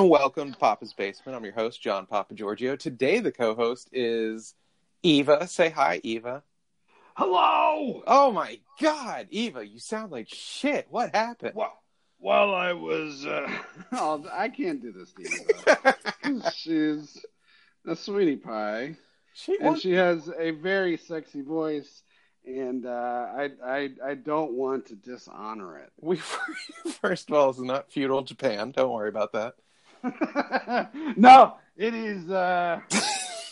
And welcome to Papa's Basement. I'm your host, John Papa Giorgio. Today, the co host is Eva. Say hi, Eva. Hello. Oh my God, Eva, you sound like shit. What happened? Well, while I was, uh, oh, I can't do this to you. She's a sweetie pie, she and wants- she has a very sexy voice, and uh, I, I, I don't want to dishonor it. we first of all, it's not feudal Japan. Don't worry about that. no, it is. Uh,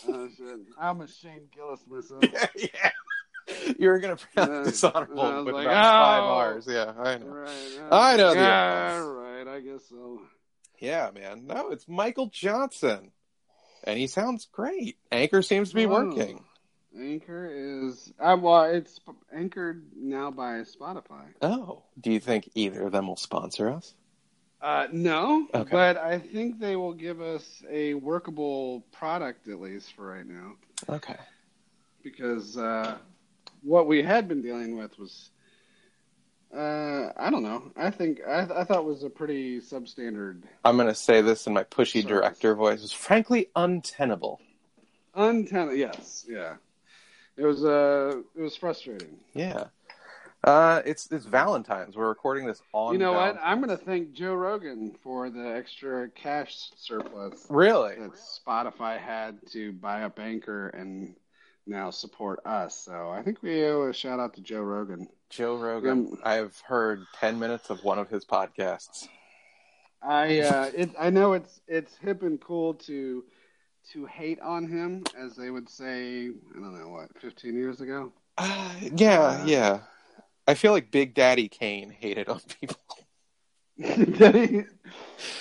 oh, shit. I'm a Shane Gillis myself. yeah. You were gonna pronounce Uh, dishonorable with like, about five "Oh." R's. Yeah, I know. Right. I know the Yeah, right. I guess so. Yeah, man. No, it's Michael Johnson, and he sounds great. Anchor seems to be Oh. working. Anchor is uh, well, it's anchored now by Spotify. Oh, do you think either of them will sponsor us? Uh, no, Okay. but I think they will give us a workable product at least for right now, Okay. because uh, what we had been dealing with was, uh, I don't know. I think I, I thought was a pretty substandard, I'm going to say this in my pushy Service. director voice. It's frankly untenable. untenable. Yes, yeah. It was uh, it was frustrating. Yeah. Uh, it's it's Valentine's. We're recording this on. you know what? I'm going to thank Joe Rogan for the extra cash surplus Really? that Spotify had to buy up Anchor and now support us. So I think we owe a shout out to Joe Rogan. Joe Rogan. Um, I've heard ten minutes of one of his podcasts. I uh, it I know it's it's hip and cool to to hate on him, as they would say. I don't know what 15 years ago. Uh, yeah, Uh, yeah. I feel like Big Daddy Kane hated on people. He?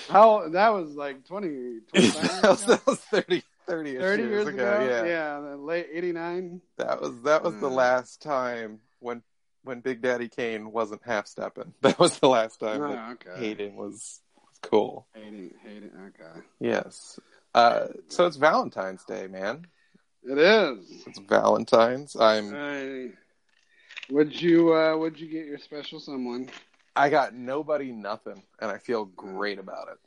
How that was like 20, 25 years that, was, ago? that was 30, 30 30 years ago. Yeah. yeah, the late 89. That was that was the Uh. last time when when Big Daddy Kane wasn't half stepping. That was the last time that Oh, okay. hating was, was cool. Hating, hating. Okay. Yes. Uh, so it's Valentine's Day, man. It is. It's Valentine's. I'm I, would you uh, would you get your special someone? I got nobody nothing and I feel great about it.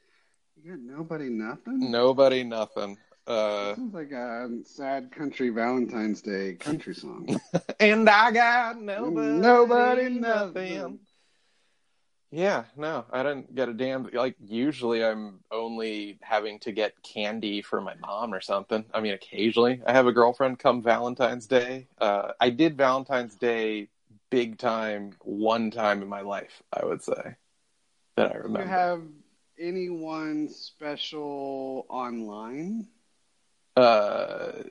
You got nobody nothing. Nobody nothing. Uh Sounds like a sad country Valentine's Day country song. and I got nobody Nobody nothing. nothing. Yeah, no, I didn't get a damn. Like usually, I'm only having to get candy for my mom or something. I mean, occasionally I have a girlfriend come Valentine's Day. Uh, I did Valentine's Day big time one time in my life. I would say that I Do you remember. have anyone special online? Uh,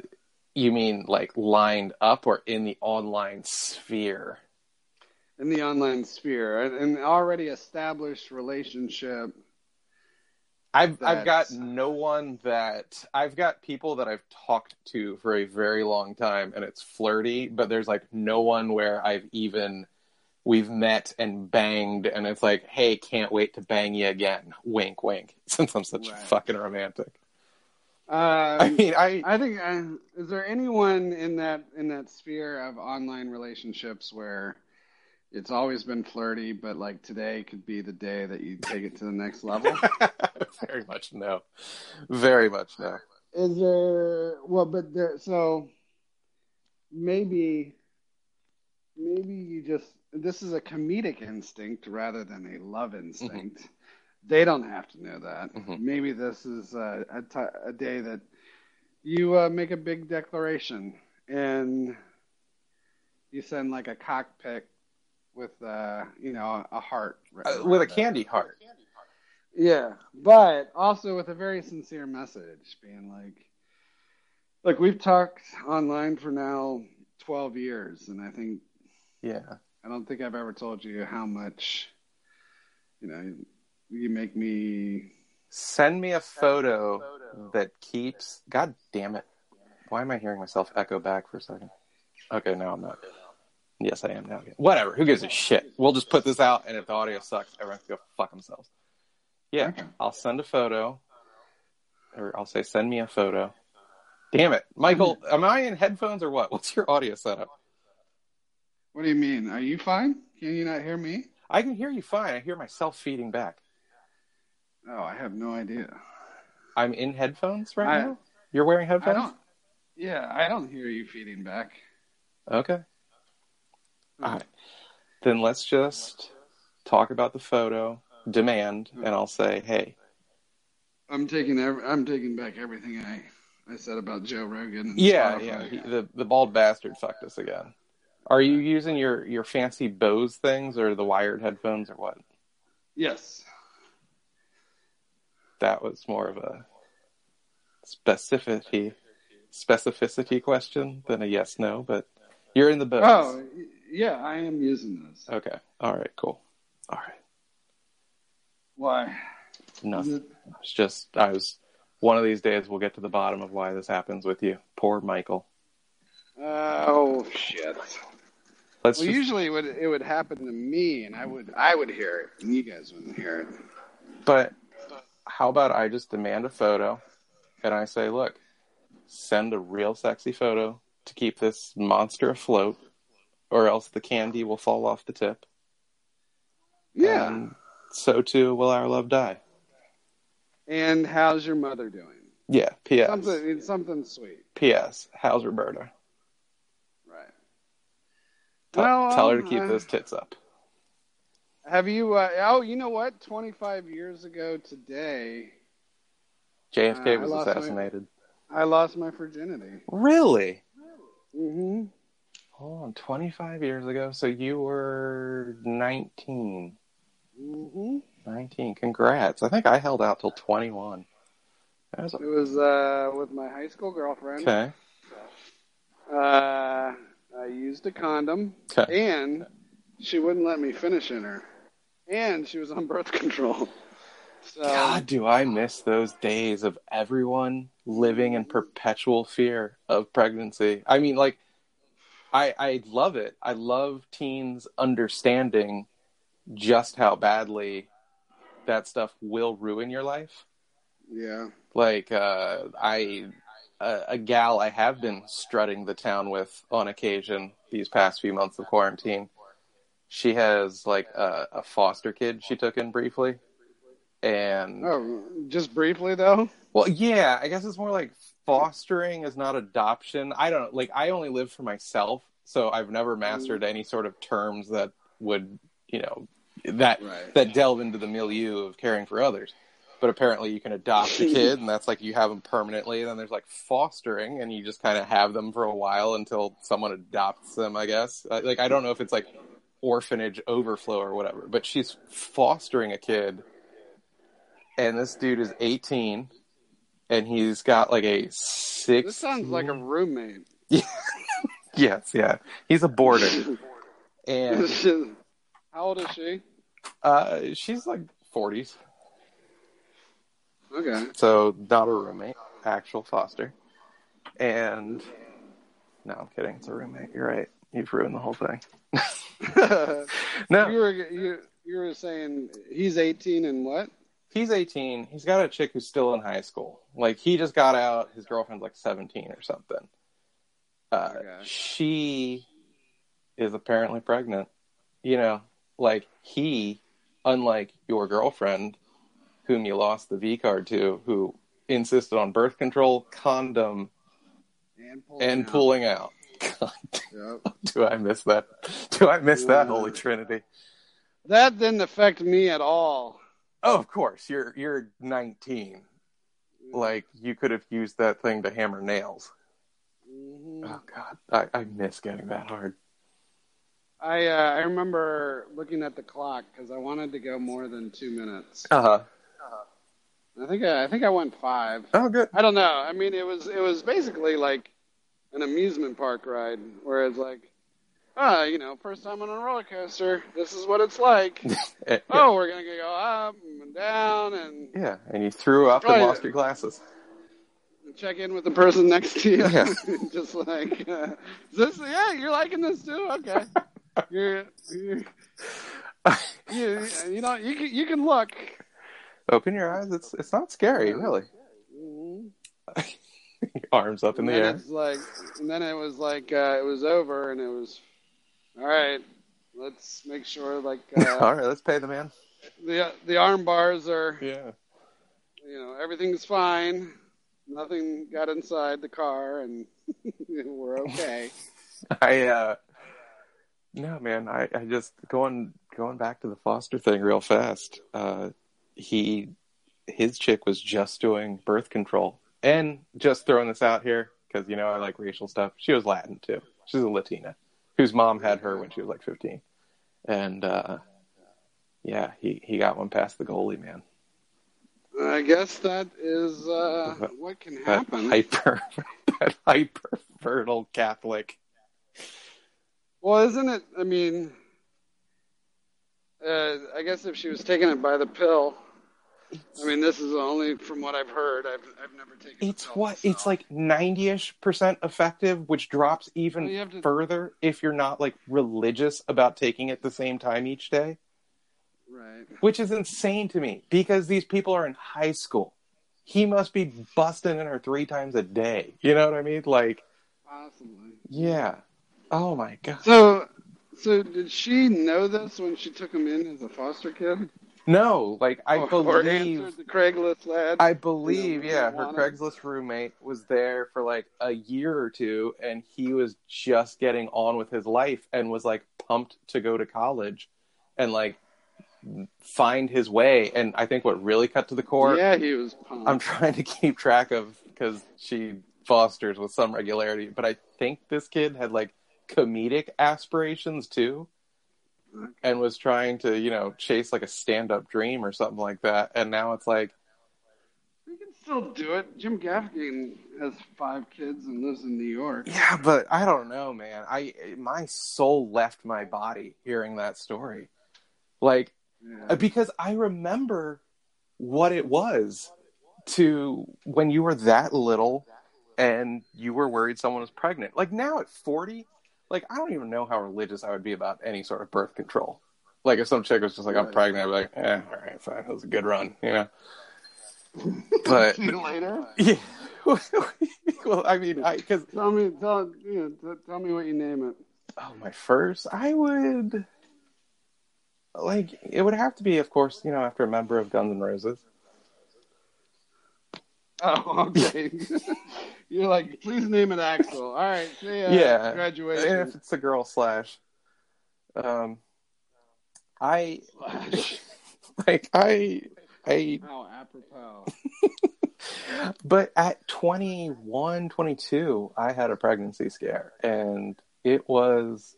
you mean like lined up or in the online sphere? In the online sphere, an an already established relationship. I've I've got no one that I've got people that I've talked to for a very long time and it's flirty, but there's like no one where I've even we've met and banged and it's like, hey, can't wait to bang you again. Wink, wink. Since I'm such a Right. fucking romantic. Um, I mean, I I think uh, is there anyone in that in that sphere of online relationships where it's always been flirty, but like today could be the day that you take it to the next level? very much no, very much no. is there well, but there so maybe maybe you just this is a comedic instinct rather than a love instinct. They don't have to know that. Mhm. Maybe this is a, a, day that you uh, make a big declaration and you send like a cockpit with uh, you know a heart Uh, with a candy heart. yeah, but also with a very sincere message, being like, look, we've talked online for now 12 years, and I think, Yeah. I don't think I've ever told you how much, you know, you make me. Send me a photo that keeps. God damn it! Why am I hearing myself echo back for a second? Okay, now I'm not. Yes, I am now. Whatever. Who gives a shit? We'll just put this out, and if the audio sucks, everyone can go fuck themselves. Yeah, Okay. I'll send a photo, or I'll say, send me a photo. Damn it, Michael! Am I in headphones or what? What's your audio setup? What do you mean? Are you fine? Can you not hear me? I can hear you fine. I hear myself feeding back. Oh, I have no idea. I'm in headphones right I- now. You're wearing I headphones. don't. Yeah, I don't hear you feeding back. Okay. All mm-hmm. right. Then let's just talk about the photo, demand, and I'll say, hey, I'm taking every, I'm taking back everything I I said about Joe Rogan. And yeah, Spotify. yeah, he, the the bald bastard fucked us again. Are you using your your fancy Bose things or the wired headphones or what? Yes. That was more of a specificity specificity question than a yes no, but you're in the Bose. Oh, y- yeah, I am using this. Okay. All right. Cool. All right. Why? Nothing. It- It's just I was one of these days we'll get to the bottom of why this happens with you. Poor Michael. Oh shit. Let's Well, just, usually it would it would happen to me, and I would I would hear it, and you guys wouldn't hear it. but how about I just demand a photo and I say, look, send a real sexy photo to keep this monster afloat, or else the candy will fall off the tip. Yeah. And so too will our love die. and how's your mother doing? Yeah. P.S. Something it's something sweet, P.S. How's Roberta? right? Tell, Well, tell her to um, keep uh, those tits up. Have you? Uh, oh, you know what? Twenty five years ago today, JFK uh, I was my- assassinated. I lost my virginity. Really? hmm Hold on, 25 years ago. So you were 19. hmm 19. Congrats. I think I held out till 21. That was It was uh, with my high school girlfriend. okay. Uh, I used a condom, Okay. and she wouldn't let me finish in her, and she was on birth control. So God, do I miss those days of everyone living in perpetual fear of pregnancy. I mean, like, I I love it. I love teens understanding just how badly that stuff will ruin your life. yeah, like uh, I a, a gal I have been strutting the town with on occasion these past few months of quarantine. She has like a, a foster kid she took in briefly, and oh, just briefly though. well, yeah, I guess it's more like fostering is not adoption. I don't like. I only live for myself, so I've never mastered mm. any sort of terms that would you know that Right. that delve into the milieu of caring for others. But apparently, you can adopt a kid, and that's like you have them permanently. And then there's like fostering, and you just kind of have them for a while until someone adopts them. I guess. Like I don't know if it's like orphanage overflow or whatever, but she's fostering a kid, and this dude is 18, and he's got like a six. This sounds like a roommate. yes, yeah, he's a boarder, and How old is she? uh, she's like 40s. Okay. So not a roommate, actual foster. And no, I'm kidding. It's a roommate. You're right. You've ruined the whole thing. no, you were you, you were saying he's 18 and what? He's 18. He's got a chick who's still in high school. Like he just got out. His girlfriend's like 17 or something. Uh. She is apparently pregnant. You know, like he, unlike your girlfriend, whom you lost the V card to, who insisted on birth control, condom, And pulling and out. pulling out. God, Yep. do I miss that? Do I miss that Holy Trinity? That didn't affect me at all. Oh, of course. You're you're 19. Like you could have used that thing to hammer nails. Mhm. Oh God, I, I miss getting that hard. I uh, I remember looking at the clock because I wanted to go more than two minutes. Uh huh. I think I, I think I went five. Oh, good. I don't know. I mean, it was it was basically like an amusement park ride, where it's like, ah, you know, first time on a roller coaster. This is what it's like. Yeah. oh, we're gonna go up and down and yeah, and you threw up and lost your glasses. check in with the person next to you. Yeah. Just like, uh, this? Yeah, you're liking this too. Okay. You're, you're you you know you can you can look. Open your eyes. It's it's not scary, really. Mhm. Arms up in the and air. it's like, and then it was like uh, it was over, and it was all right. Let's make sure like All uh, right, let's pay the man. the the arm bars are Yeah. you know, everything's fine. Nothing got inside the car, and we're okay. I uh no man, I, I just going going back to the Foster thing real fast. Uh he his chick was just doing birth control. And just throwing this out here because you know I like racial stuff. She was Latin too. She's a Latina whose mom had her when she was like 15. And uh yeah, he he got one past the goalie, man. I guess that is uh, what can That happen. hyper that hyper fertile Catholic. Well, isn't it? I mean, uh, I guess if she was taking it by the pill, I mean, this is only from what I've heard. I've I've never taken. It's pill what it's like 90ish percent effective, which drops even Well, to- further if you're not like religious about taking it the same time each day, right. which is insane to me because these people are in high school. He must be busting in her three times a day. You know what I mean? Like, Possibly. yeah. Oh my god. So, so did she know this when she took him in as a foster kid? No, like I oh, or believe the Craigslist ad? I believe, You know, yeah, her. Craigslist roommate was there for like a year or two, and he was just getting on with his life and was like pumped to go to college and like find his way. And I think what really cut to the core, yeah, he was pumped. I'm trying to keep track of because she fosters with some regularity, but I think this kid had like comedic aspirations too. And was trying to, you know, chase like a stand-up dream or something like that, and now it's like, We can still do it. Jim Gaffigan has five kids and lives in New York. Yeah, but I don't know, man. I my soul left my body hearing that story. Like Yeah. because I remember what it was to when you were that little and you were worried someone was pregnant. Like now at 40, like I don't even know how religious I would be about any sort of birth control. Like if some chick was just like I'm Right. pregnant, I'd be like, "Eh, all right, fine. That was a good run," you know. But later. yeah. well, I mean, I cuz Tell me, tell, you know, tell me what you name it. Oh, my first, I would like it would have to be, of course, you know, after a member of Guns N' Roses. Oh, okay. You're like, please name it Axel. All right, see ya. Yeah, and if it's a girl slash, um, I like I I, How apropos. but at 21, 22, I had a pregnancy scare, and it was.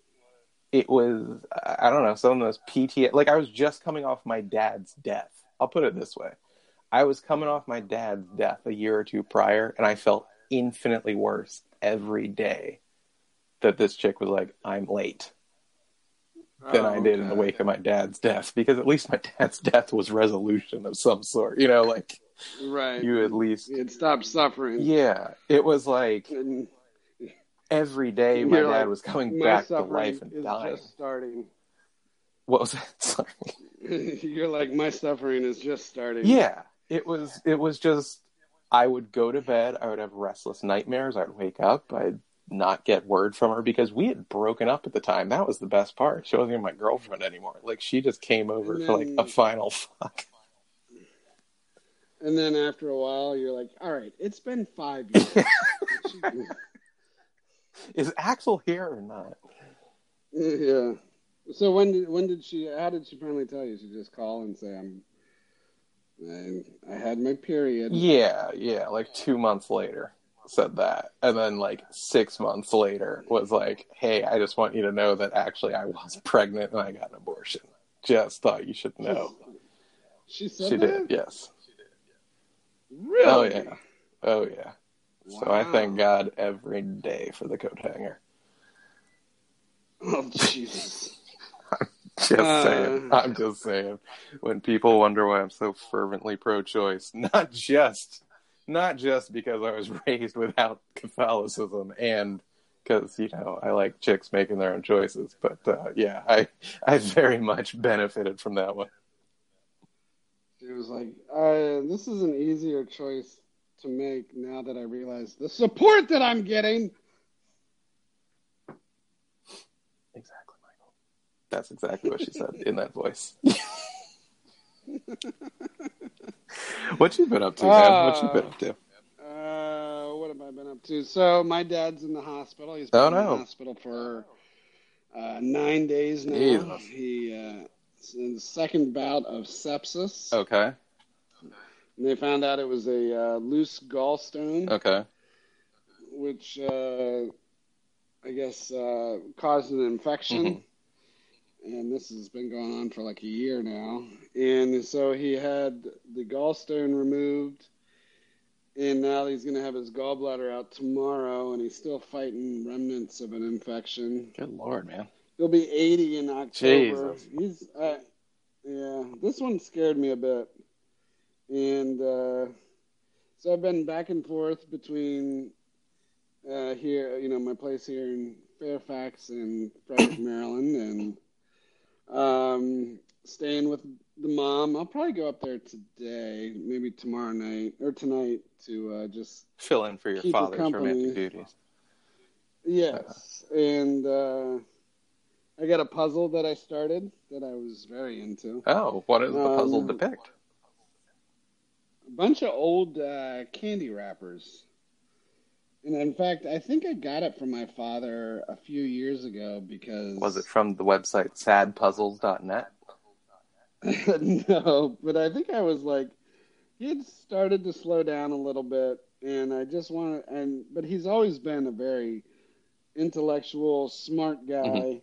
It was, I don't know, some of those PTA. Like, I was just coming off my dad's death. I'll put it this way I was coming off my dad's death a year or two prior, and I felt infinitely worse every day that this chick was like, I'm late than Oh, I did in the wake of my dad's death because at least my dad's death was resolution of some sort. You know, like Right. you at least. You'd stop suffering. Yeah, it was like And every day my dad like, was coming back to life and dying. just starting. What was that? Sorry. You're like, my suffering is just starting. Yeah, it was. It was just. I would go to bed. I would have restless nightmares. I'd wake up. I'd not get word from her because we had broken up at the time. That was the best part. She wasn't even my girlfriend anymore. Like she just came over And for like a final fuck. And then after a while, you're like, all right, it's been five years. Is Axel here or not? yeah. So when did when did she? How did she finally tell you? She just call and say, "I'm." I, I had my period. Yeah, yeah. Like two months later, said that, and then like six months later was like, "Hey, I just want you to know that actually I was pregnant and I got an abortion. Just thought you should know." She said She that. did, yes. Really? Oh yeah, oh yeah. So I thank God every day for the coat hanger. Oh Jesus. Just Uh. saying. I'm just saying. When people wonder why I'm so fervently pro-choice, not just, not just because I was raised without Catholicism and because you know I like chicks making their own choices, but uh, yeah, I I very much benefited from that one. She was like, uh, "This is an easier choice to make now that I realize the support that I'm getting." Exactly, Michael. That's exactly what she said in that voice. what you been up to, man? what you been up to? Uh, what have I been up to? So my dad's in the hospital. He's been Oh, in the no. hospital for uh, nine days now. Jesus. He uh, in the second bout of sepsis. Okay. And they found out it was a uh, loose gallstone, Okay. which uh, I guess uh, caused an infection. Mhm. And this has been going on for like a year now. And so he had the gallstone removed. And now he's going to have his gallbladder out tomorrow. And he's still fighting remnants of an infection. Good lord, man. He'll be 80 in October. Jesus. He's, uh, yeah, this one scared me a bit. And uh, so I've been back and forth between uh, here, you know, my place here in Fairfax and Frederick, Maryland, and um, staying with the mom. I'll probably go up there today, maybe tomorrow night or tonight to uh, just Fill in for your father's romantic duties. Yes, and uh, I got a puzzle that I started that I was very into. Oh, what does the puzzle Um, depict? A bunch of old uh, candy wrappers, and in fact, I think I got it from my father a few years ago because Was it from the website sadpuzzles.net? no, but I think I was like, he had started to slow down a little bit, and I just wanted, and but he's always been a very intellectual, smart guy,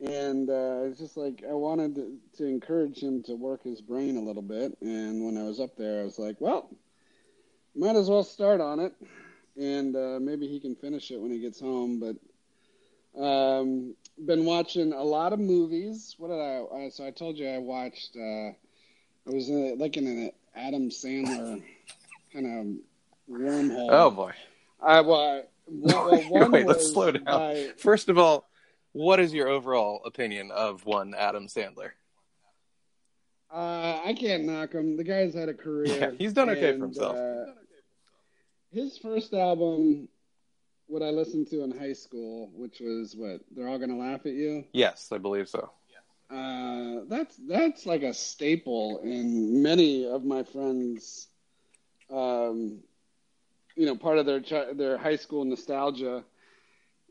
and uh, it's just like I wanted to, to encourage him to work his brain a little bit. And when I was up there, I was like, well, might as well start on it, and uh, maybe he can finish it when he gets home, but. Um, been watching a lot of movies. What did I? Uh, so I told you I watched. Uh, I was in a, like in an Adam Sandler kind of wormhole. Oh boy. I well, I, well, well, one Wait, let's was slow down. by- First of all, what is your overall opinion of one Adam Sandler? uh, I can't knock him. The guy's had a career. Yeah, he's done okay for himself. Uh, his first album, what I listened to in high school, which was what they're all gonna laugh at you. Yes, I believe so. Uh, that's that's like a staple in many of my friends. Um, you know, part of their their high school nostalgia.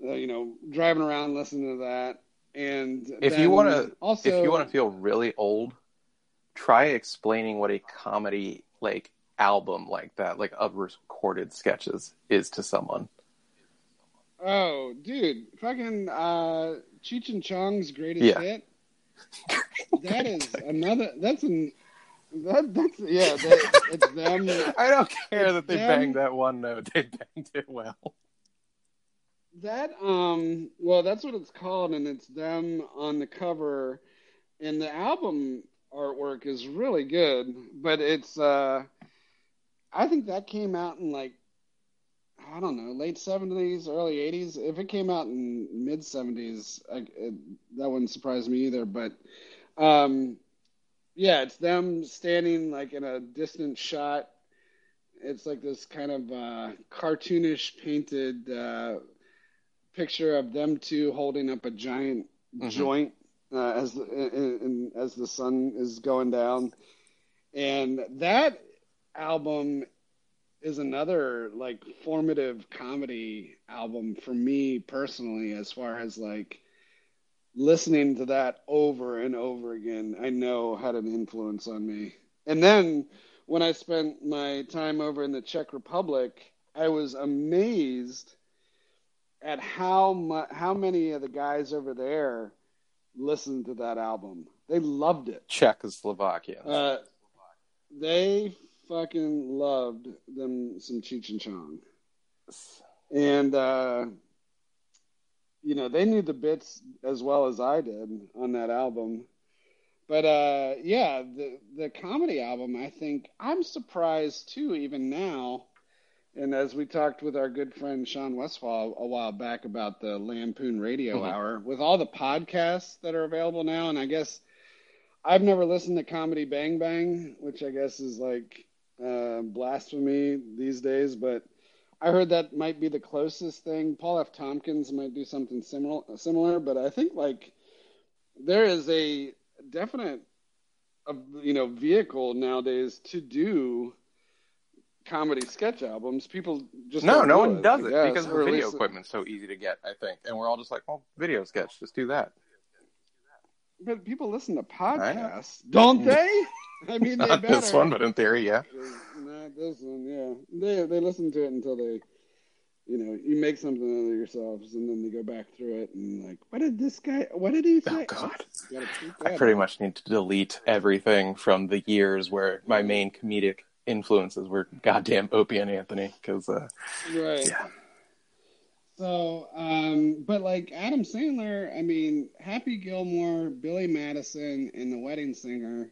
Uh, you know, driving around listening to that, and If you wanna- also if you want to feel really old, try explaining what a comedy like album like that, like of recorded sketches, is to someone. oh, dude, fucking uh, Cheech and Chong's greatest Yeah. hit. That is another. That's an. That, that's yeah. That, it's them. I don't care that they them- banged that one note; they banged it well. That um well that's what it's called and it's them on the cover and the album artwork is really good but it's uh I think that came out in like I don't know late 70s early 80s if it came out in mid 70s that wouldn't surprise me either but um yeah it's them standing like in a distant shot. It's like this kind of uh cartoonish painted uh picture of them two holding up a giant Mhm. joint uh, as the, in, in, as the sun is going down, and that album is another like formative comedy album for me personally, as far as like listening to that over and over again. I know had an influence on me, and then when I spent my time over in the Czech Republic, I was amazed at how mu- how many of the guys over there listened to that album. They loved it. Czechoslovakia. Uh, they fucking loved them some Cheech and Chong, and uh, you know they knew the bits as well as I did on that album. But uh, yeah, the the comedy album, I think I'm surprised too, even now. And as we talked with our good friend Sean Westfall a while back about the Lampoon Radio Mhm. Hour, with all the podcasts that are available now, and I guess I've never listened to Comedy Bang Bang, which I guess is like uh, blasphemy these days, but I heard that might be the closest thing. Paul F. Tompkins might do something similar, similar, but I think like there is a definite you know vehicle nowadays to do comedy sketch albums. People just no, no one does I it guess, because the video least- equipment's so easy to get. I think, and we're all just like, well, video sketch, just do that. But people listen to podcasts, don't they? I mean, they Not better. this one, but in theory, yeah. Not this one, yeah. They they listen to it until they, you know, you make something out of yourselves, and then they go back through it and like, what did this guy? What did he say? Oh God. You gotta keep I pretty much need to delete everything from the years where my main comedic influences were goddamn Opie and Anthony because uh, right. yeah, So, um, but like Adam Sandler, I mean, Happy Gilmore, Billy Madison, and The Wedding Singer,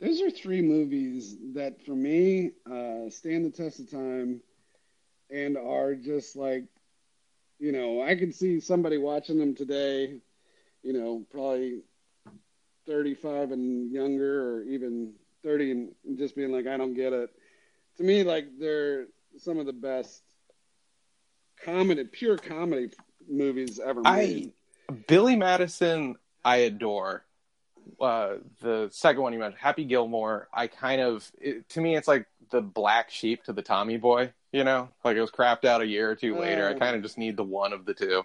those are three movies that for me uh, stand the test of time and are just like, you know, I could see somebody watching them today, you know, probably 35 and younger or even 30 and just being like, I don't get it. To me, like, they're some of the best comedy, pure comedy movies ever I. Billy Madison I adore. Uh, the second one you mentioned, Happy Gilmore, I kind of it, to me it's like the black sheep to the Tommy Boy. You know, like it was crapped out a year or two later. I Uh. kind of just need the one of the two,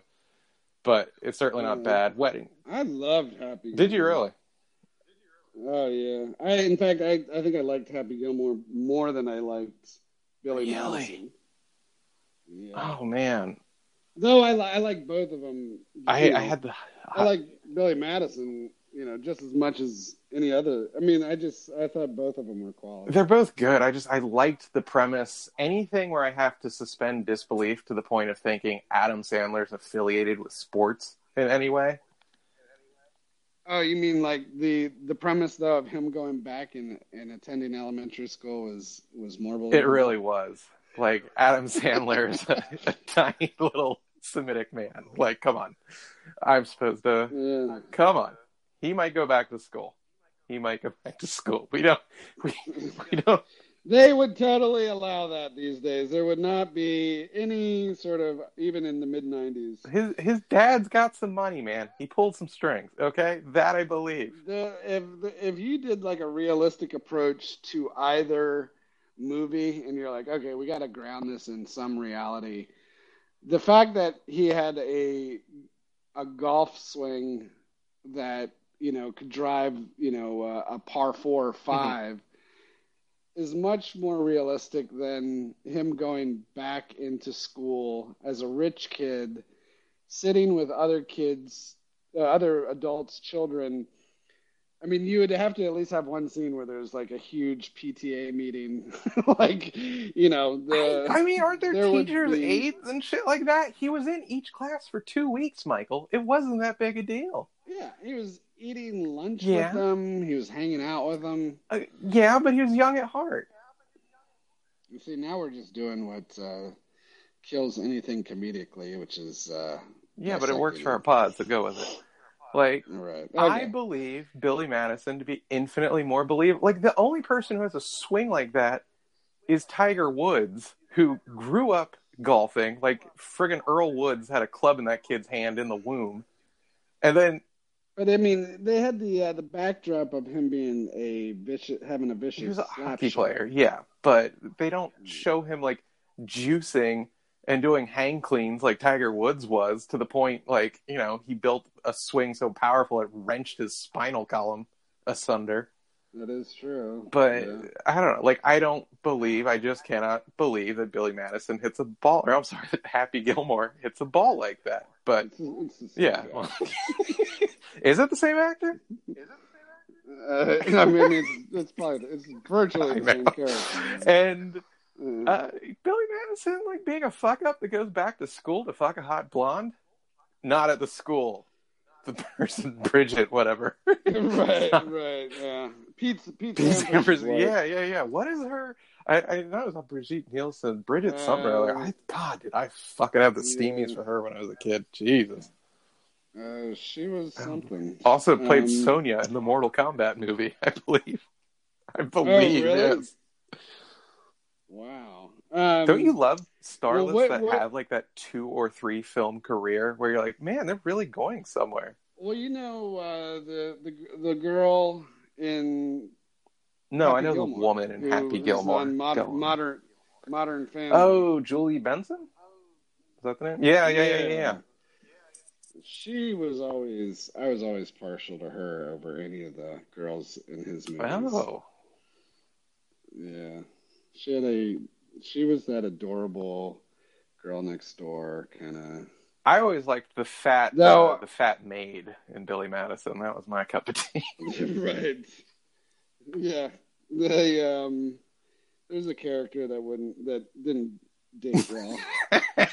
but it's certainly not Uh. bad. Wedding, I loved Happy. did you really? Oh yeah. I in fact I I think I liked Happy Gilmore more than I liked Billy Really? Madison. Yeah. Oh man, Though I li- I like both of them. I I had the I uh, like Billy Madison, you know, just as much as any other. I mean, I just I thought both of them were quality. They're both good. I just I liked the premise. Anything where I have to suspend disbelief to the point of thinking Adam Sandler's affiliated with sports in any way. Oh, you mean like the the premise though of him going back and and attending elementary school was was more believable. It really was. Like Adam Sandler is a, a tiny little Semitic man. Like, come on. I'm supposed to Yeah. come on. He might go back to school. He might go back to school. We don't we, we don't They would totally allow that these days. There would not be any sort of even in the mid '90s. his his dad's got some money, man. He pulled some strings, okay? That I believe. The, if if you did like a realistic approach to either movie, and you're like, okay, we got to ground this in some reality. The fact that he had a a golf swing that you know could drive you know uh, a par four or 5 is much more realistic than him going back into school as a rich kid, sitting with other kids, uh, other adults, children. I mean, you would have to at least have one scene where there's like a huge PTA meeting, like you know the. I mean, aren't there, there teachers' be- aides and shit like that? He was in each class for two weeks, Michael. It wasn't that big a deal. Yeah, he was eating lunch Yeah. with them. He was hanging out with them. Uh, yeah, but he was young at heart. You see, now we're just doing what uh, kills anything comedically, which is uh, Yeah, but it works for our it. pods, so go with it. Like, right. I believe Billy Madison to be infinitely more believable. Like, the only person who has a swing like that is Tiger Woods, who grew up golfing. Like, friggin' Earl Woods had a club in that kid's hand in the womb. And then, But I mean, they had the uh, the backdrop of him being a vicious, having a vicious. he was a hockey shot. player, yeah, but they don't show him, like, juicing and doing hang cleans like Tiger Woods was to the point, like, you know, he built a swing so powerful it wrenched his spinal column asunder. That is true. But Yeah. I don't know. Like I don't believe. I just cannot believe that Billy Madison hits a ball. Or I'm sorry, that Happy Gilmore hits a ball like that. But It's, it's the same yeah, is it the same actor? Uh, I mean, it's, it's probably it's virtually the same character. And Uh, uh, Billy Madison, like being a fuck up that goes back to school to fuck a hot blonde, not at the school. The person, Bridget, whatever. right, right, yeah. Pete's Pete's Pete Sampras' Sampras, yeah, yeah, yeah. What is her? I, I know it was not Brigitte Nielsen. Bridget something. or other. Uh, I God, did I fucking have the steamies for her when I was a kid? Jesus. Uh, she was something. Also played Um, Sonya in the Mortal Kombat movie, I believe. I believe, really? yes. Wow. Um, Don't you love starlets well, what- that what- have like that two or three film career where you're like, man, they're really going somewhere? Well, you know uh, the the the girl in No, Happy I know Gilmore, the woman in Happy Gilmore. on Mod- on. modern Modern Family. Oh, Julie Benson? Is that the name? Yeah, yeah, yeah, yeah. yeah. She was always I was always partial to her over any of the girls in his movies. Oh, Yeah. She had a she was that adorable girl next door kind of I always liked the fat, No. uh, the fat maid in Billy Madison. That was my cup of tea. right. Yeah. The um there's a character that wouldn't that didn't date well. I,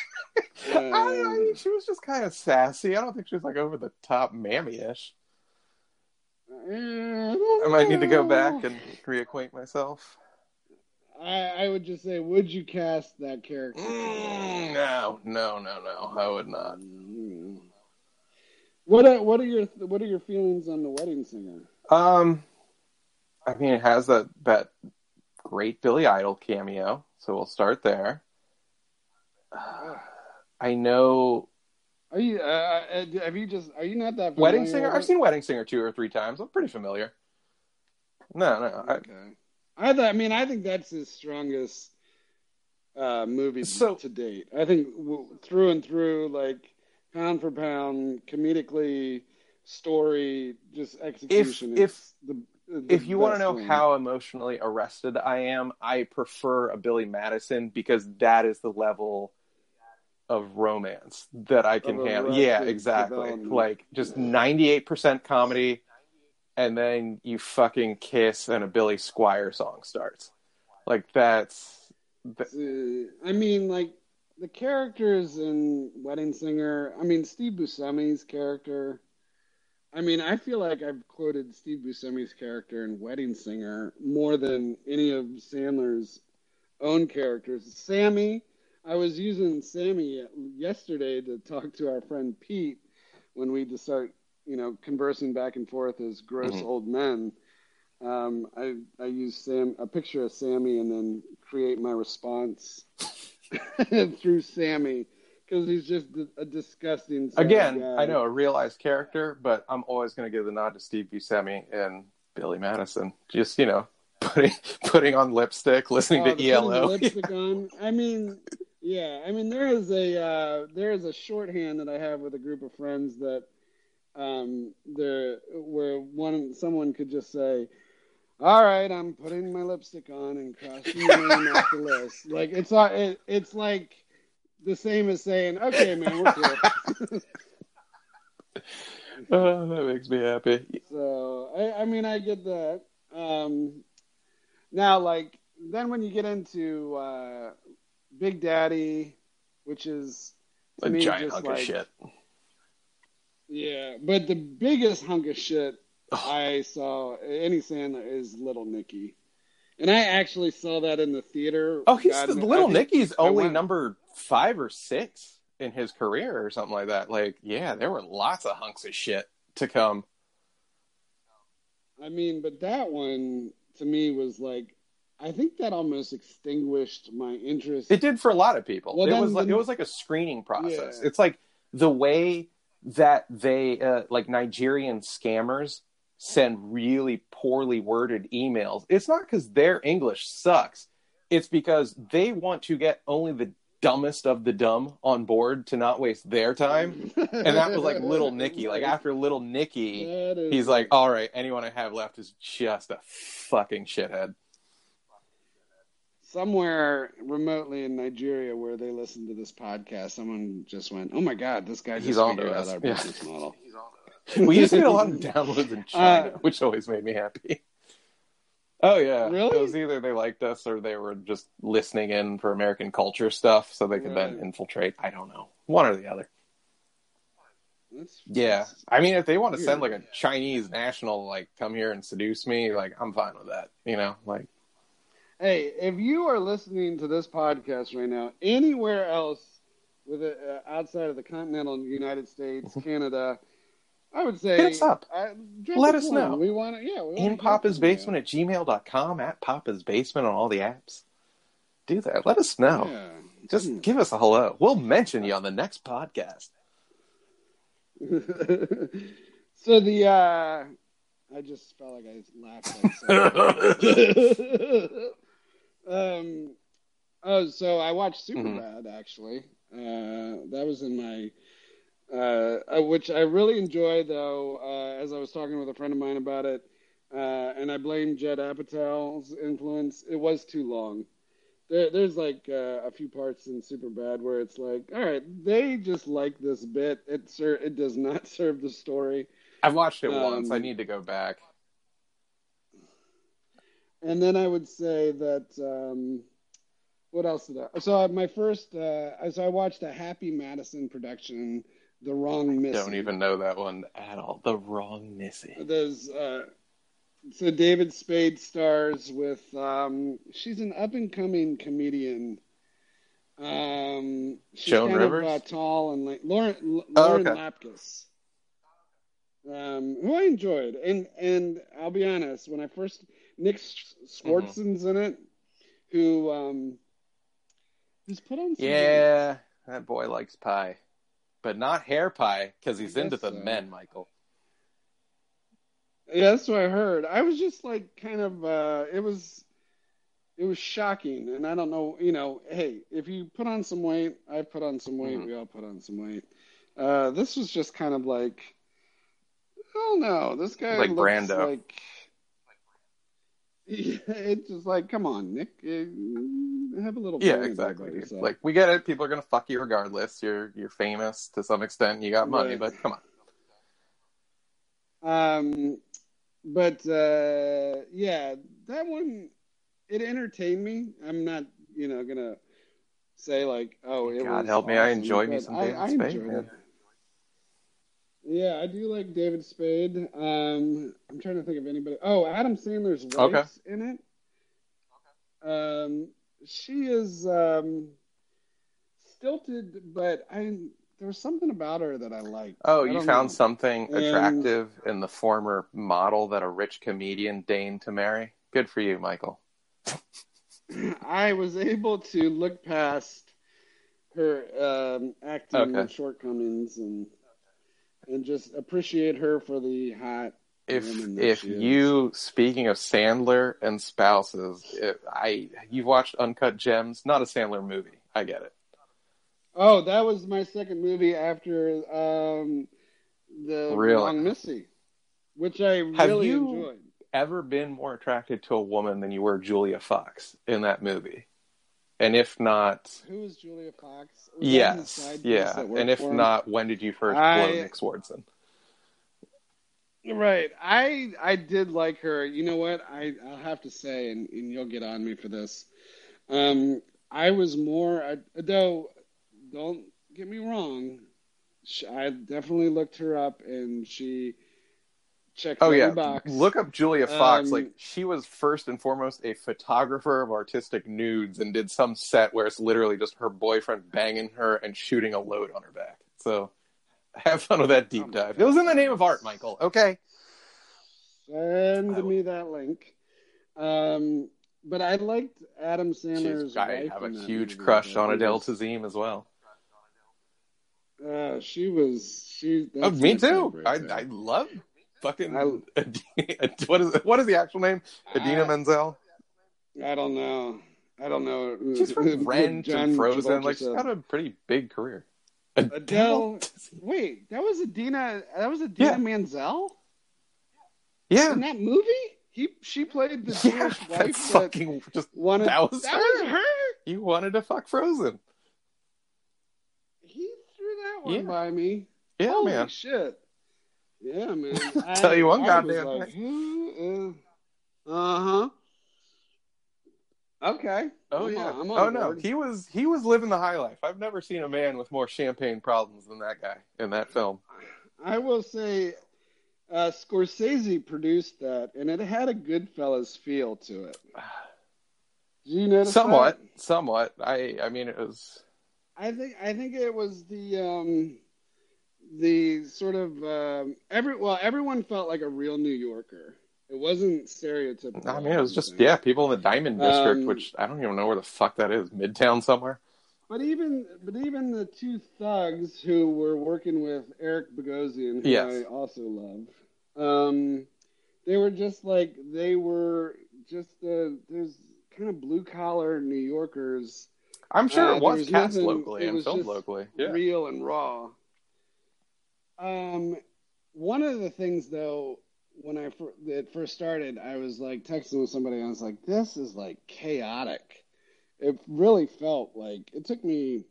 I Um, mean, she was just kind of sassy. I don't think she was like over the top mammy-ish. I might need to go back and reacquaint myself. I, I would just say, would you cast that character? Mm, no, no, no, no. I would not. Mm. What are, what are your what are your feelings on the Wedding Singer? Um, I mean, it has that that great Billy Idol cameo, so we'll start there. Uh, I know Are you uh, uh, have you just are you not that familiar Wedding Singer. I've seen Wedding Singer two or three times. I'm pretty familiar. No, no. Okay. I th- I mean I think that's his strongest uh, movie So- to date. I think w- through and through, like pound for pound, comedically, story, just execution. if- it's the, the if you want to know one. how emotionally arrested I am, I prefer a Billy Madison because that is the level of romance that I can handle. Yeah, exactly. Like just 98% comedy and then you fucking kiss and a Billy Squier song starts. Like that's that, I mean, like the characters in Wedding Singer. I mean, Steve Buscemi's character. I mean, I feel like I've quoted Steve Buscemi's character in Wedding Singer more than any of Sandler's own characters. Sammy, I was using Sammy yesterday to talk to our friend Pete when we start, you know, conversing back and forth as gross Mhm. old men. Um, I I use Sam a picture of Sammy and then create my response through Sammy because he's just a disgusting. again, guy. I know a realized character, but I'm always going to give the nod to Steve Buscemi and Billy Madison. Just, you know, putting putting on lipstick, listening Oh, to ELO. lipstick on. I mean, yeah. I mean, there is a uh, there is a shorthand that I have with a group of friends that um, there where one someone could just say, "All right, I'm putting my lipstick on and crossing your name off the list." Like it's it, it's like the same as saying, "Okay, man, we're cool." Oh, that makes me happy. So I, I mean, I get that. Um, now, like then when you get into uh, Big Daddy, which is A me giant hunk like, of shit. Yeah, but the biggest hunk of shit Oh. I saw any Sandler is Little Nicky, and I actually saw that in the theater. Oh, he's God, the, little Nicky's only went- number five or six in his career or something like that. Like, yeah, there were lots of hunks of shit to come. I mean, but that one to me was like, I think that almost extinguished my interest. It did for a lot of people. Well, it then- was like then- it was like a screening process. Yeah. It's like the way that they uh, like Nigerian scammers send really poorly worded emails. It's not because their English sucks. It's because they want to get only the dumbest of the dumb on board to not waste their time. And that was like Little Nicky. Like after Little Nicky, he's like, "All right, anyone I have left is just a fucking shithead." Somewhere remotely in Nigeria where they listen to this podcast, someone just went, "Oh my god, this guy just He's on to figured out us. our Yeah. business model." we used to get a lot of downloads in China, Uh, which always made me happy. Oh yeah, Really? It was either they liked us or they were just listening in for American culture stuff, so they could then infiltrate. I don't know, one or the other. That's, Yeah, that's- I mean, if they want to send like a Chinese national, like come here and seduce me, like I'm fine with that. You know, like Hey, if you are listening to this podcast right now, anywhere else with it, uh, outside of the continental United States, Canada, I would say Mm-hmm. Hit us up. uh, Let us know. We want to, yeah, in Papa's. Basement at gmail.com, at Papa's Basement on all the apps. Do that. Let us know. Yeah. Just Hmm. give us a hello. We'll mention you on the next podcast. so the uh I just felt like I laughed. Like um, oh, so I watched Superbad Mhm. actually. Uh, that was in my, uh, uh, which I really enjoy though. Uh, as I was talking with a friend of mine about it, uh, and I blame Judd Apatow's influence. It was too long. There, there's like uh, a few parts in Superbad where it's like, all right, they just like this bit. It ser- it does not serve the story. I've watched it Um, once. I need to go back. And then I would say that um, what else did I? So my first, uh, so I watched a Happy Madison production, The Wrong Missy. Don't even know that one at all. The wrong Missy. There's uh, so David Spade stars with. Um, she's an up and coming comedian. Um, she's Joan kind Rivers? of uh, tall and like Lauren L- Oh, Lauren okay. Lapkus, um, who I enjoyed. And and I'll be honest, when I first Nick Swardson's in it, who um, who's put on some Yeah, that boy likes pie, but not hair pie because he's into the so. men, Michael. Yeah, that's what I heard. I was just like kind of uh it was it was shocking and I don't know, you know, hey, if you put on some weight, I put on some weight, Mhm. we all put on some weight. Uh this was just kind of like oh no, this guy Like looks Brando. like yeah, it's just like, come on, Nick, uh, have a little Yeah, exactly. Like we get it. People are gonna fuck you regardless. You're you're famous to some extent. You got money, Right. but come on. Um, but uh, yeah, that one it entertained me. I'm not, you know, gonna say like, oh, it God help me, I awesome, enjoy me some I, David I Spade, enjoyed man. it. Yeah, I do like David Spade. Um, I'm trying to think of anybody. Oh, Adam Sandler's wife's Okay. in it. Um, she is um, stilted, but I there was something about her that I liked. Oh, I you found know. something And- attractive in the former model that a rich comedian deigned to marry. Good for you, Michael. I was able to look past her um, acting Okay. shortcomings and and just appreciate her for the hot. If if you speaking of Sandler and spouses, I you've watched Uncut Gems, not a Sandler movie. I get it. Oh, that was my second movie after um, the Really? Long Missy, which I Have really you- enjoyed. Ever been more attracted to a woman than you were Julia Fox in that movie? And if not, Who is Julia Fox? Was yes, yeah. And if not, when did you first I- blow Nick Swardson? Right. I I did like her. You know what? I I'll have to say, and, and you'll get on me for this. Um, I was more I, though. Don't get me wrong. I definitely looked her up, and she checks Oh yeah, box. look up Julia Fox. Um, like she was first and foremost a photographer of artistic nudes, and did some set where it's literally just her boyfriend banging her and shooting a load on her back. So have fun with that deep Oh dive. It was in the name of art, Michael. Okay. Send I will- me that link. Um, but I liked Adam Sandler's She's, I have a huge crush on Adele Dazeem as well. Uh, she was she. Oh, me too. I too. I love fucking I- what is what is the actual name? Idina I- Menzel. I don't know. I don't know. She's from John and Frozen. Travolta Like she's got a pretty big career. Adele-. Wait, that was Idina. That was Idina Yeah. Menzel Yeah. in that movie. He she played the Yeah, Jewish wife that fucking just wanted. that was that her. was her. you wanted to fuck Frozen. He threw that one Yeah. by me. Yeah, Holy man. shit. Yeah, man. I, Tell you one I was goddamn like, thing. Uh huh. Okay. Oh I'm yeah. on- I'm on oh no, he was he was living the high life. I've never seen a man with more champagne problems than that guy in that film. I will say, uh, Scorsese produced that, and it had a Goodfellas feel to it. Did you notice somewhat, that? somewhat. I I mean it was I think I think it was the um, the sort of um, every well everyone felt like a real New Yorker. It wasn't stereotypical. I mean it was just yeah, people in the Diamond District, Um, which I don't even know where the fuck that is, Midtown somewhere. But even but even the two thugs who were working with Eric Bogosian, who Yes. I also love, um, they were just like they were just uh, there's kind of blue collar New Yorkers. I'm sure Uh, it was, cast nothing- locally and filmed locally. Yeah. real and raw. Um, one of the things though, when I it first started, I was like texting with somebody, and I was like, "This is like chaotic." It really felt like it took me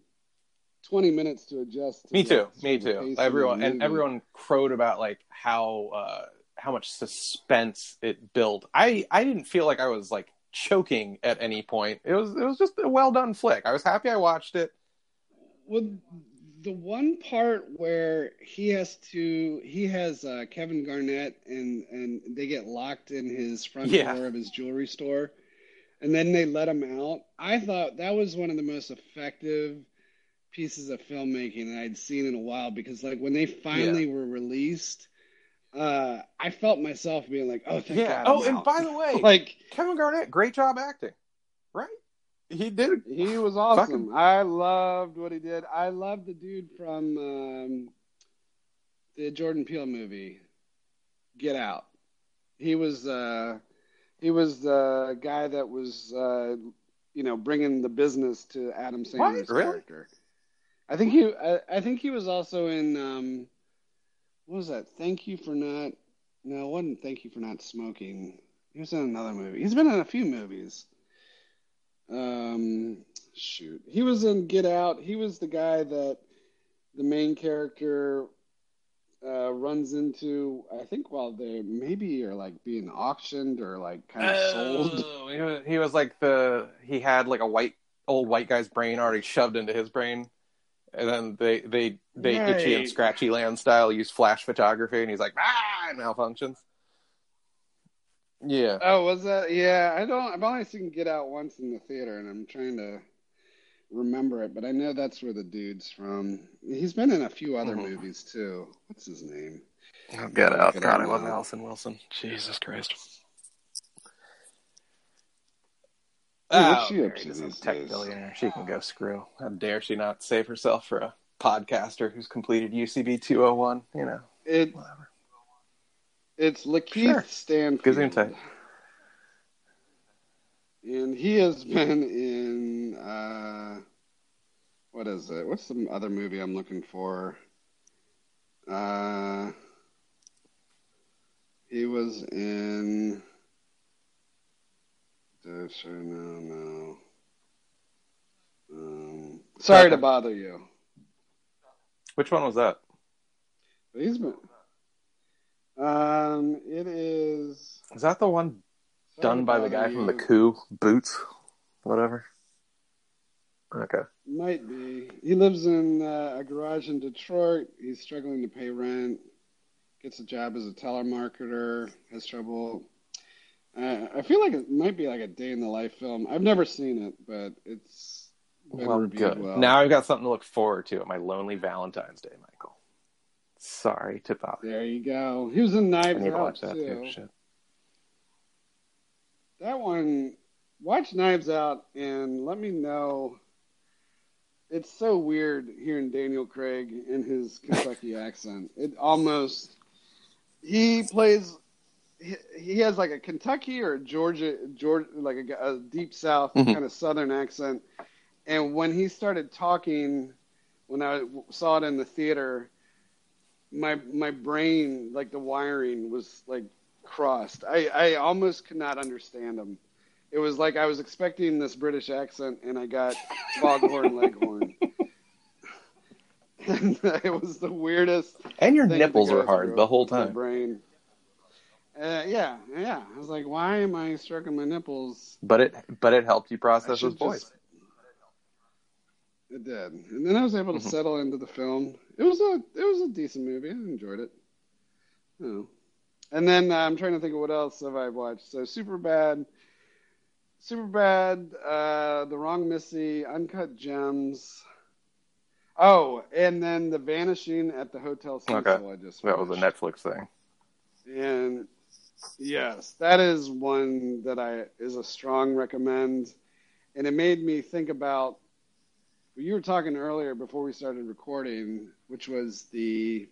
twenty minutes to adjust. To Me too. Me too. Everyone and everyone crowed about like how uh how much suspense it built. I I didn't feel like I was like choking at any point. It was it was just a well done flick. I was happy I watched it. Well, the one part where he has to, he has uh, Kevin Garnett, and and they get locked in his front Yeah. door of his jewelry store, and then they let him out. I thought that was one of the most effective pieces of filmmaking that I'd seen in a while because, like, when they finally were released, uh, I felt myself being like, "Oh, thank Yeah. God!" Oh, I'm and out." by the way, like Kevin Garnett, great job acting. He did He was awesome. Fucking- I loved what he did. I loved the dude from um, the Jordan Peele movie, Get Out. He was uh, he was the guy that was uh, you know bringing the business to Adam Sandler's? Really? character. I think he I, I think he was also in um, what was that? Thank you for not. No, it wasn't. Thank you for not smoking. He was in another movie. He's been in a few movies. Um, shoot, he was in Get Out. He was the guy that the main character uh, runs into. I think while they maybe are like being auctioned or like kind of sold. Oh, he was, he was like the he had like a white old white guy's brain already shoved into his brain, and then they they they itchy and scratchy land style use flash photography, and he's like ah it malfunctions. Yeah, Oh, was that? Yeah, I don't. I've only seen Get Out once in the theater, and I'm trying to remember it, but I know that's where the dude's from. He's been in a few other Mhm. movies too. What's his name? oh, get Look out! it God, up I love now. Allison Wilson. Jesus Christ. Hey, what's Oh, she up to is a these tech days? billionaire. She can go screw. How dare she not save herself for a podcaster who's completed UCB 201? You know, It whatever. It's Lakeith Sure. Stanfield. Gesundheit. And he has been in uh, what is it? What's the other movie I'm looking for? Uh, he was in. No, no. Um, sorry to bother you. Which one was that? He's been. Um, it is Is that the one done by the guy from the coup boots whatever okay Might be. He lives in uh, a garage in Detroit. He's struggling to pay rent. Gets a job as a telemarketer. Has trouble. Uh, I feel like it might be like a day in the life film. I've never seen it, but it's well good well. now i've got something to look forward to at my lonely valentine's day michael sorry to bother there you go. He was in Knives Out that too. That one, watch Knives Out and let me know. It's so weird hearing Daniel Craig in his Kentucky accent. It almost he plays. He, has like a Kentucky or a Georgia, Georgia, like a, a deep South Mhm. kind of Southern accent. And when he started talking, when I saw it in the theater, my my brain, like the wiring, was like crossed. I, I almost could not understand him. It was like I was expecting this British accent, and I got Foghorn Leghorn. and it was the weirdest. and your nipples were hard the whole time Brain. Uh, yeah, yeah. I was like, why am I stroking my nipples? but it but it helped you process his voice just- It did, and then I was able to Mhm. settle into the film. It was a it was a decent movie. I enjoyed it. Oh. And then uh, I'm trying to think of what else have I watched. So super bad, super bad. Uh, the Wrong Missy, Uncut Gems. Oh, and then the Vanishing at the Hotel Cecil. Okay. I just that was a netflix thing And yes, that is one that I is a strong recommend. And it made me think about you were talking earlier before we started recording, which was the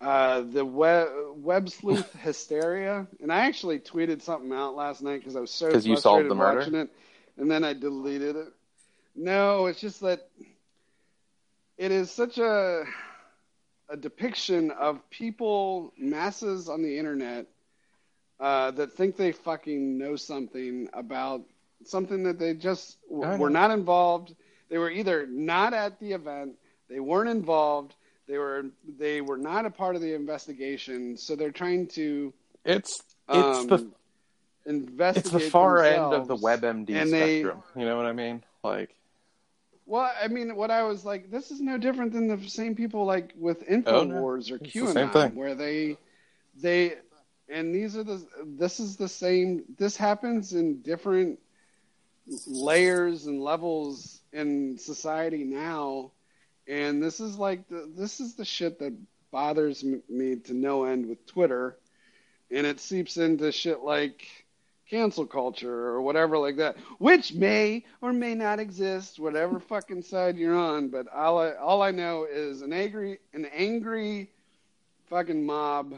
uh, the web web sleuth hysteria, and I actually tweeted something out last night because I was so because you solved the murder? watching it, and then I deleted it. No, it's just that it is such a a depiction of people, masses on the internet, uh, that think they fucking know something about something that they just w- were not involved. They were either not at the event, they weren't involved, they were they were not a part of the investigation. So they're trying to It's it's um, the investigate. it's the far end of the. WebMD and they- spectrum. You know what I mean? Like Well, I mean, what I was like, this is no different than the same people like with Oh. Infowars or It's the same QAnon, thing. where they, they, and these are the, this is the same. This happens in different layers and levels in society now, and this is like the, this is the shit that bothers me to no end with Twitter, and it seeps into shit like cancel culture or whatever like that, which may or may not exist, whatever fucking side you're on. But all I all I know is an angry an angry fucking mob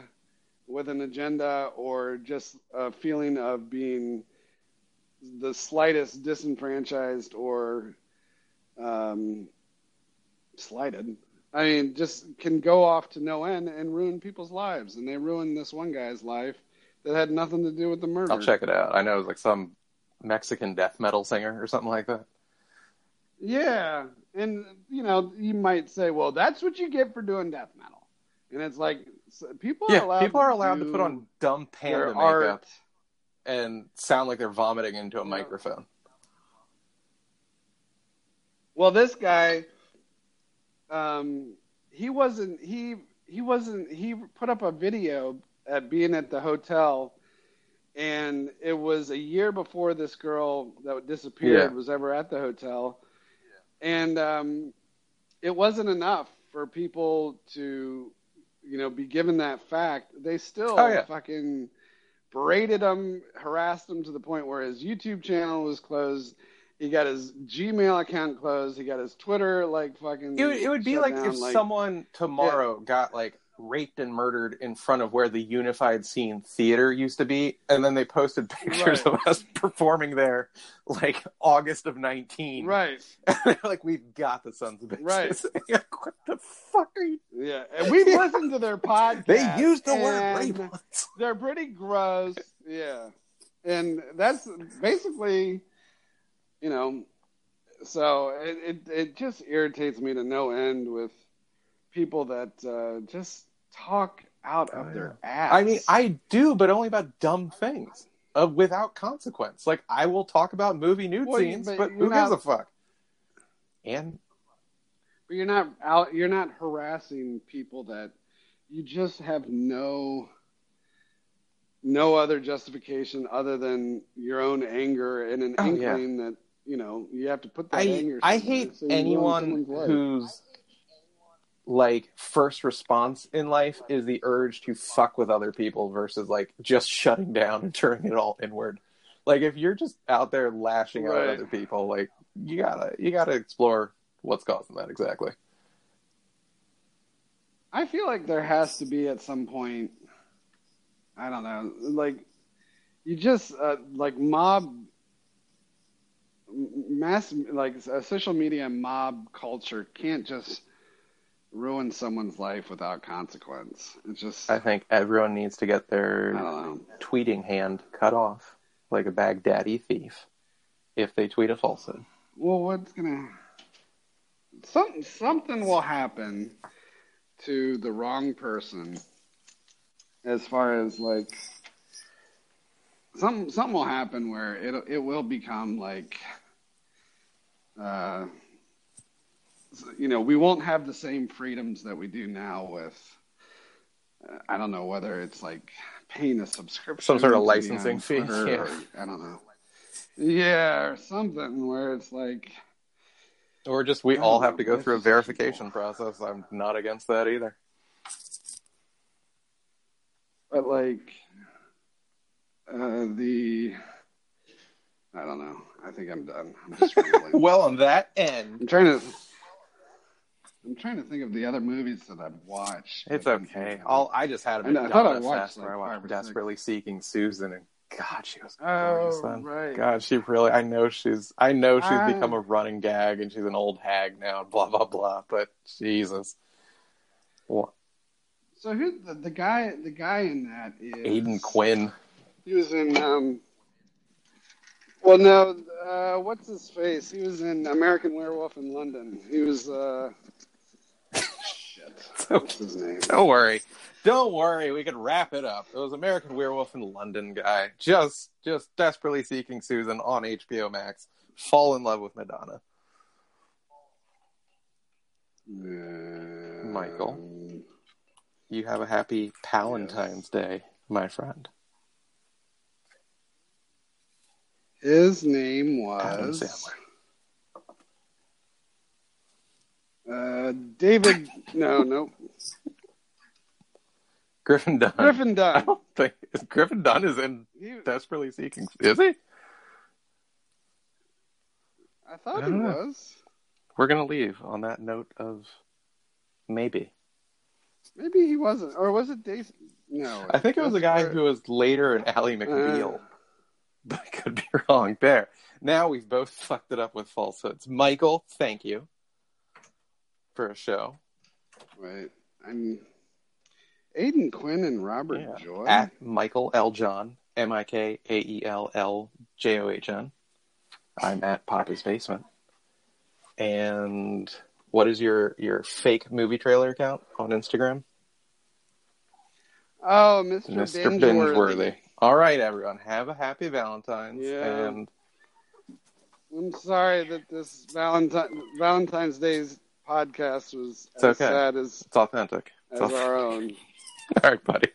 with an agenda or just a feeling of being the slightest disenfranchised or um, slighted. I mean, just can go off to no end and ruin people's lives, and they ruined this one guy's life that had nothing to do with the murder. I'll check it out. I know it was like some Mexican death metal singer or something like that. Yeah, and you know, you might say, "Well, that's what you get for doing death metal," and it's like people are Yeah, allowed people are to allowed to put on dumb panda art. and sound like they're vomiting into a Yeah. microphone. Well, this guy, um, he wasn't he he wasn't he put up a video at being at the hotel, and it was a year before this girl that disappeared Yeah. was ever at the hotel, yeah. and um, it wasn't enough for people to, you know, be given that fact. They still Oh, yeah. fucking berated him, harassed him to the point where his YouTube channel was closed. He got his Gmail account closed. He got his Twitter like fucking. It would, it would be like down, if someone tomorrow got like raped and murdered in front of where the Unified Scene Theater used to be, and then they posted pictures Right. of us performing there, like August of nineteen. right, like we've got the sons of bitches. Right. like, what the fuck are you? yeah, and we've listened to their podcast. They used the word rape. They're pretty gross. Yeah, and that's basically, you know, so it it, it just irritates me to no end with people that uh, just talk out of Oh, their ass. I mean, I do, but only about dumb things. Uh, without consequence. Like I will talk about movie nude Well, scenes, but but who gives a fuck? And But you're not out. You're not harassing people that you just have no no other justification other than your own anger and an Oh, yeah. inkling that you know you have to put that I. I hate so anyone whose like first response in life is the urge to fuck with other people versus like just shutting down and turning it all inward. Like if you're just out there lashing out at other people, like you gotta you gotta explore what's causing that exactly. I feel like there has to be at some point. I don't know, like you just uh, like mob mass like uh, social media mob culture can't just ruin someone's life without consequence. It's just I think everyone needs to get their tweeting hand cut off like a Baghdadi thief if they tweet a falsehood. Well, what's gonna something something will happen to the wrong person as far as like something something will happen where it it will become like uh you know we won't have the same freedoms that we do now with uh, I don't know whether it's like paying a subscription Some sort of licensing fee, yeah. or- I don't know yeah or something where it's like Or just we all have to go through a verification process. I'm not against that either. But like uh, the, I don't know. I think I'm done. I'm just. Well, on that end, I'm trying to. I'm trying to think of the other movies that I've watched. It's okay. I'll, I just had a I I thought I watched, where I watched or six. Desperately Seeking Susan, and God, she was gorgeous. Oh, right. God, she really. I know she's. I know she's Ah. become a running gag, and she's an old hag now, and blah blah blah. But Jesus, What? So who the, the guy? The guy in that is Aidan Quinn. He was in. um Well, no. Uh, what's his face? He was in American Werewolf in London. He was. uh Shit. What's his name? Don't worry. Don't worry. We could wrap it up. It was American Werewolf in London guy. Just just desperately seeking Susan on HBO Max. Fall in love with Madonna. Uh, Michael. You have a happy Palentine's Day, my friend. His name was uh, David. No, no, Griffin Dunne. Griffin I Dunne. think Griffin Dunne is in He, Desperately Seeking. Is he? I thought I he know. was. We're gonna leave on that note of maybe. Maybe he wasn't, or was it Dave? No, I think it was a guy who was later an Ally McBeal. Uh, but I could be wrong. There. Now we've both fucked it up with falsehoods. Michael, thank you for a show. Right. I'm Aidan Quinn and Robert Yeah. Joy. At Michael L. John, M I K A E L L J O H N. I'm at Papa's Basement. And what is your your fake movie trailer account on Instagram? oh, Mr. Mr. Bingeworthy. Bingeworthy. All right, everyone. Have a happy Valentine's. Yeah. And I'm sorry that this Valentine Valentine's Day's podcast was It's as okay. sad as, it's authentic. It's as authentic. our own. All right, buddy.